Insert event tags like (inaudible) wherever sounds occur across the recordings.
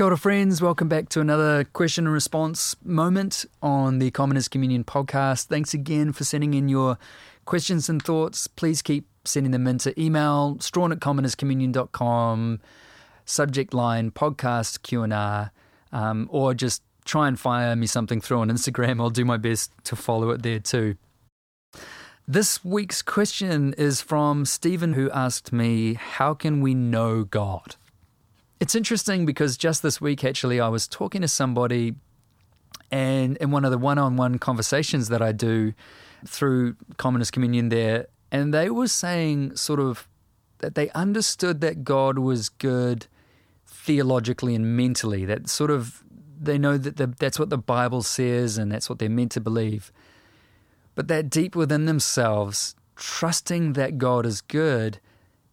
Kia ora, friends. Welcome back to another question and response moment on the Commoners Communion podcast. Thanks again for sending in your questions and thoughts. Please keep sending them in to email strahan at commonerscommunion.com, subject line podcast Q&R, um, or just try and fire me something through on Instagram. I'll do my best to follow it there too. This week's question is from Stephen, who asked me, How can we know God? It's interesting because just this week, actually, I was talking to somebody, and in one of the one on one conversations that I do through Commoners Communion there, and they were saying sort of that they understood that God was good theologically and mentally, that sort of they know that the, that's what the Bible says and that's what they're meant to believe. But that deep within themselves, trusting that God is good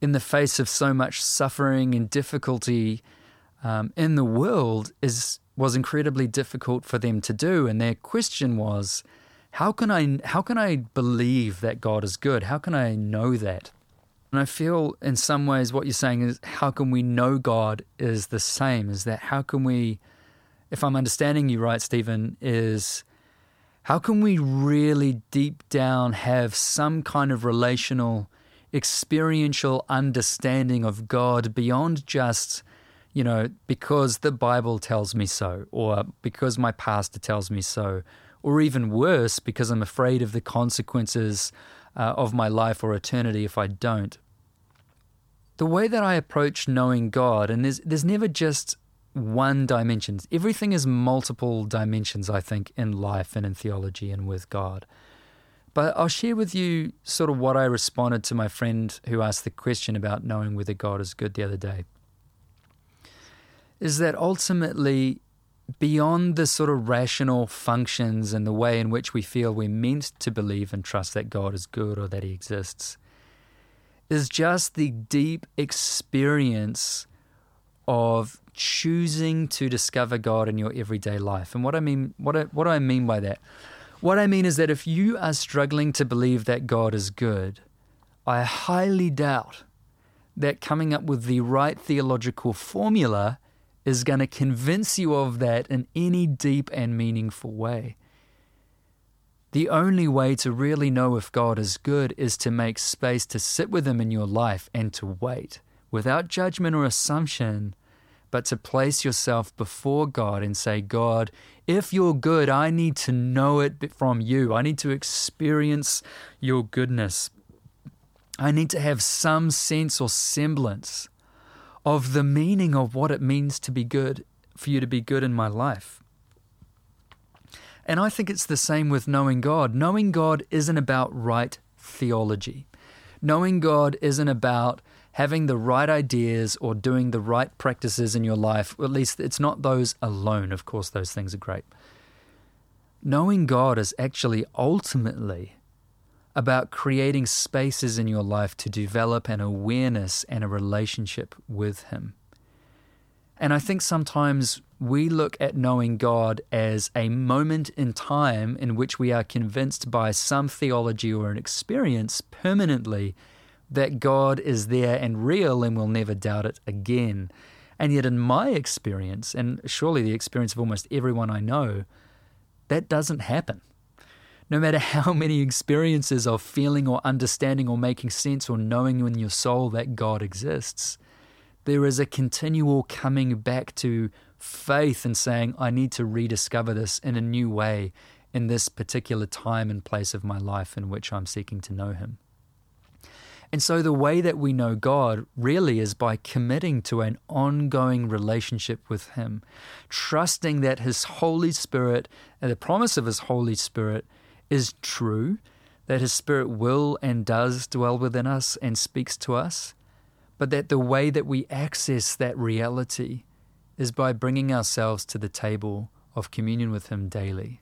in the face of so much suffering and difficulty um, in the world is was incredibly difficult for them to do. And their question was, how can I how can I believe that God is good? How can I know that? And I feel in some ways what you're saying is how can we know God is the same? Is that how can we, if I'm understanding you right, Stephen, is how can we really deep down have some kind of relational experiential understanding of God beyond just, you know, because the Bible tells me so, or because my pastor tells me so, or even worse, because I'm afraid of the consequences uh, of my life or eternity if I don't. The way that I approach knowing God, and there's, there's never just one dimension. Everything is multiple dimensions, I think, in life and in theology and with God. But I'll share with you sort of what I responded to my friend who asked the question about knowing whether God is good the other day. Is that ultimately, beyond the sort of rational functions and the way in which we feel we're meant to believe and trust that God is good or that He exists, is just the deep experience of choosing to discover God in your everyday life. And what I mean, what I, what do I mean by that? What I mean is that if you are struggling to believe that God is good, I highly doubt that coming up with the right theological formula is going to convince you of that in any deep and meaningful way. The only way to really know if God is good is to make space to sit with Him in your life and to wait without judgment or assumption but to place yourself before God and say, God, if you're good, I need to know it from you. I need to experience your goodness. I need to have some sense or semblance of the meaning of what it means to be good, for you to be good in my life. And I think it's the same with knowing God. Knowing God isn't about right theology. Knowing God isn't about having the right ideas or doing the right practices in your life, at least it's not those alone. Of course, those things are great. Knowing God is actually ultimately about creating spaces in your life to develop an awareness and a relationship with Him. And I think sometimes we look at knowing God as a moment in time in which we are convinced by some theology or an experience permanently that God is there and real and we'll never doubt it again. And yet, in my experience, and surely the experience of almost everyone I know, that doesn't happen. No matter (laughs) how many experiences of feeling or understanding or making sense or knowing in your soul that God exists, there is a continual coming back to faith and saying, I need to rediscover this in a new way in this particular time and place of my life in which I'm seeking to know Him. And so the way that we know God really is by committing to an ongoing relationship with Him, trusting that His Holy Spirit and the promise of His Holy Spirit is true, that His Spirit will and does dwell within us and speaks to us, but that the way that we access that reality is by bringing ourselves to the table of communion with Him daily.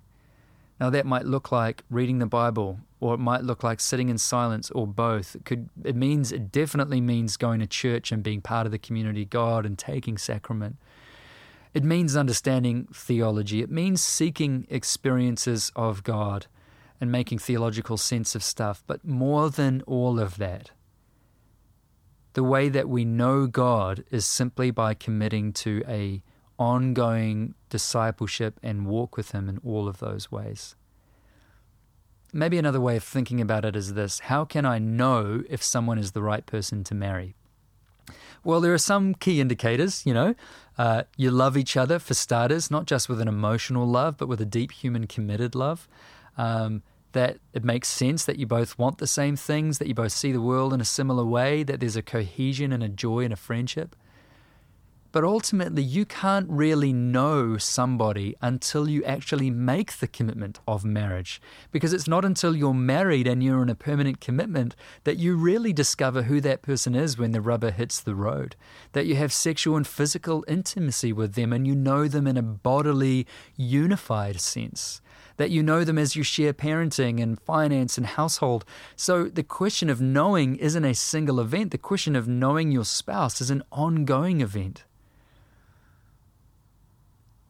Now, that might look like reading the Bible, or it might look like sitting in silence, or both. It could. It means. It definitely means going to church and being part of the community of God and taking sacrament. It means understanding theology. It means seeking experiences of God and making theological sense of stuff. But more than all of that, the way that we know God is simply by committing to a ongoing discipleship and walk with Him in all of those ways. Maybe another way of thinking about it is this How can I know if someone is the right person to marry? Well, there are some key indicators, you know. Uh, you love each other, for starters, not just with an emotional love, but with a deep human committed love. Um, that it makes sense that you both want the same things, that you both see the world in a similar way, that there's a cohesion and a joy and a friendship. But ultimately, you can't really know somebody until you actually make the commitment of marriage. Because it's not until you're married and you're in a permanent commitment that you really discover who that person is when the rubber hits the road. That you have sexual and physical intimacy with them and you know them in a bodily, unified sense that you know them as you share parenting and finance and household. So the question of knowing isn't a single event. The question of knowing your spouse is an ongoing event.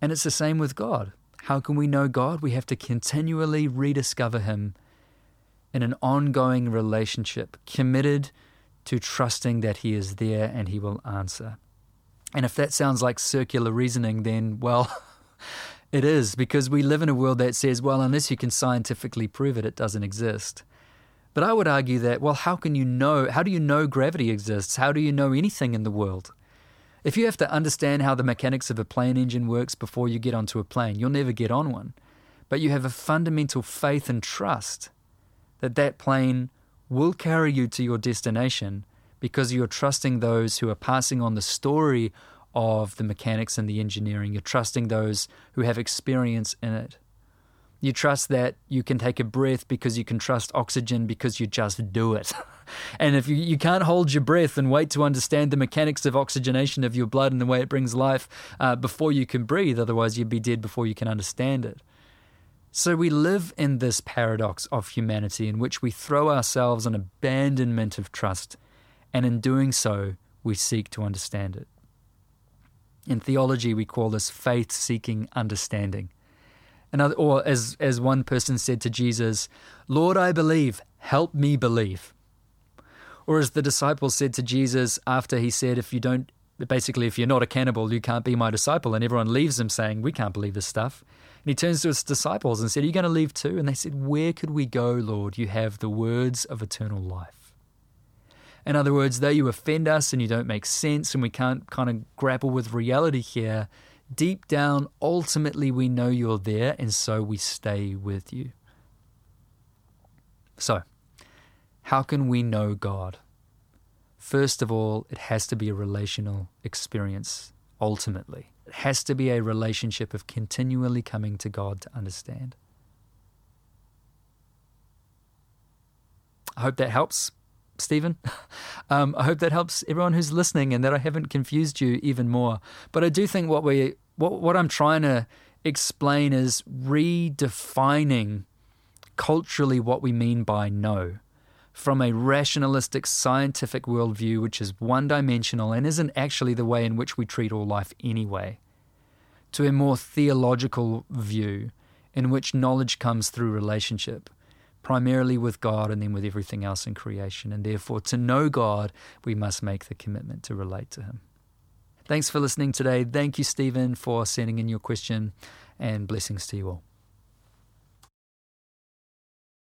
And it's the same with God. How can we know God? We have to continually rediscover Him in an ongoing relationship, committed to trusting that He is there and He will answer. And if that sounds like circular reasoning, then, well, (laughs) it is, because we live in a world that says, well, unless you can scientifically prove it, it doesn't exist. But I would argue that, well, how can you know? How do you know gravity exists? How do you know anything in the world? If you have to understand how the mechanics of a plane engine works before you get onto a plane, you'll never get on one. But you have a fundamental faith and trust that that plane will carry you to your destination because you're trusting those who are passing on the story of the mechanics and the engineering. You're trusting those who have experience in it. You trust that you can take a breath because you can trust oxygen because you just do it. (laughs) and if you, you can't hold your breath and wait to understand the mechanics of oxygenation of your blood and the way it brings life uh, before you can breathe, otherwise you'd be dead before you can understand it. So we live in this paradox of humanity in which we throw ourselves on abandonment of trust, and in doing so, we seek to understand it. In theology, we call this faith seeking understanding. Another, or as, as one person said to Jesus, Lord, I believe, help me believe. Or as the disciples said to Jesus after he said, If you don't, basically, if you're not a cannibal, you can't be my disciple. And everyone leaves him saying, We can't believe this stuff. And he turns to his disciples and said, Are you going to leave too? And they said, Where could we go, Lord? You have the words of eternal life. In other words, though you offend us and you don't make sense and we can't kind of grapple with reality here, Deep down, ultimately, we know you're there, and so we stay with you. So, how can we know God? First of all, it has to be a relational experience, ultimately. It has to be a relationship of continually coming to God to understand. I hope that helps. Stephen. (laughs) Um, I hope that helps everyone who's listening and that I haven't confused you even more. But I do think what we what what I'm trying to explain is redefining culturally what we mean by know from a rationalistic scientific worldview, which is one dimensional and isn't actually the way in which we treat all life anyway, to a more theological view in which knowledge comes through relationship primarily with God and then with everything else in creation. And therefore, to know God, we must make the commitment to relate to Him. Thanks for listening today. Thank you, Stephen, for sending in your question, and blessings to you all.